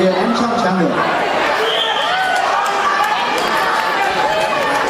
也能唱全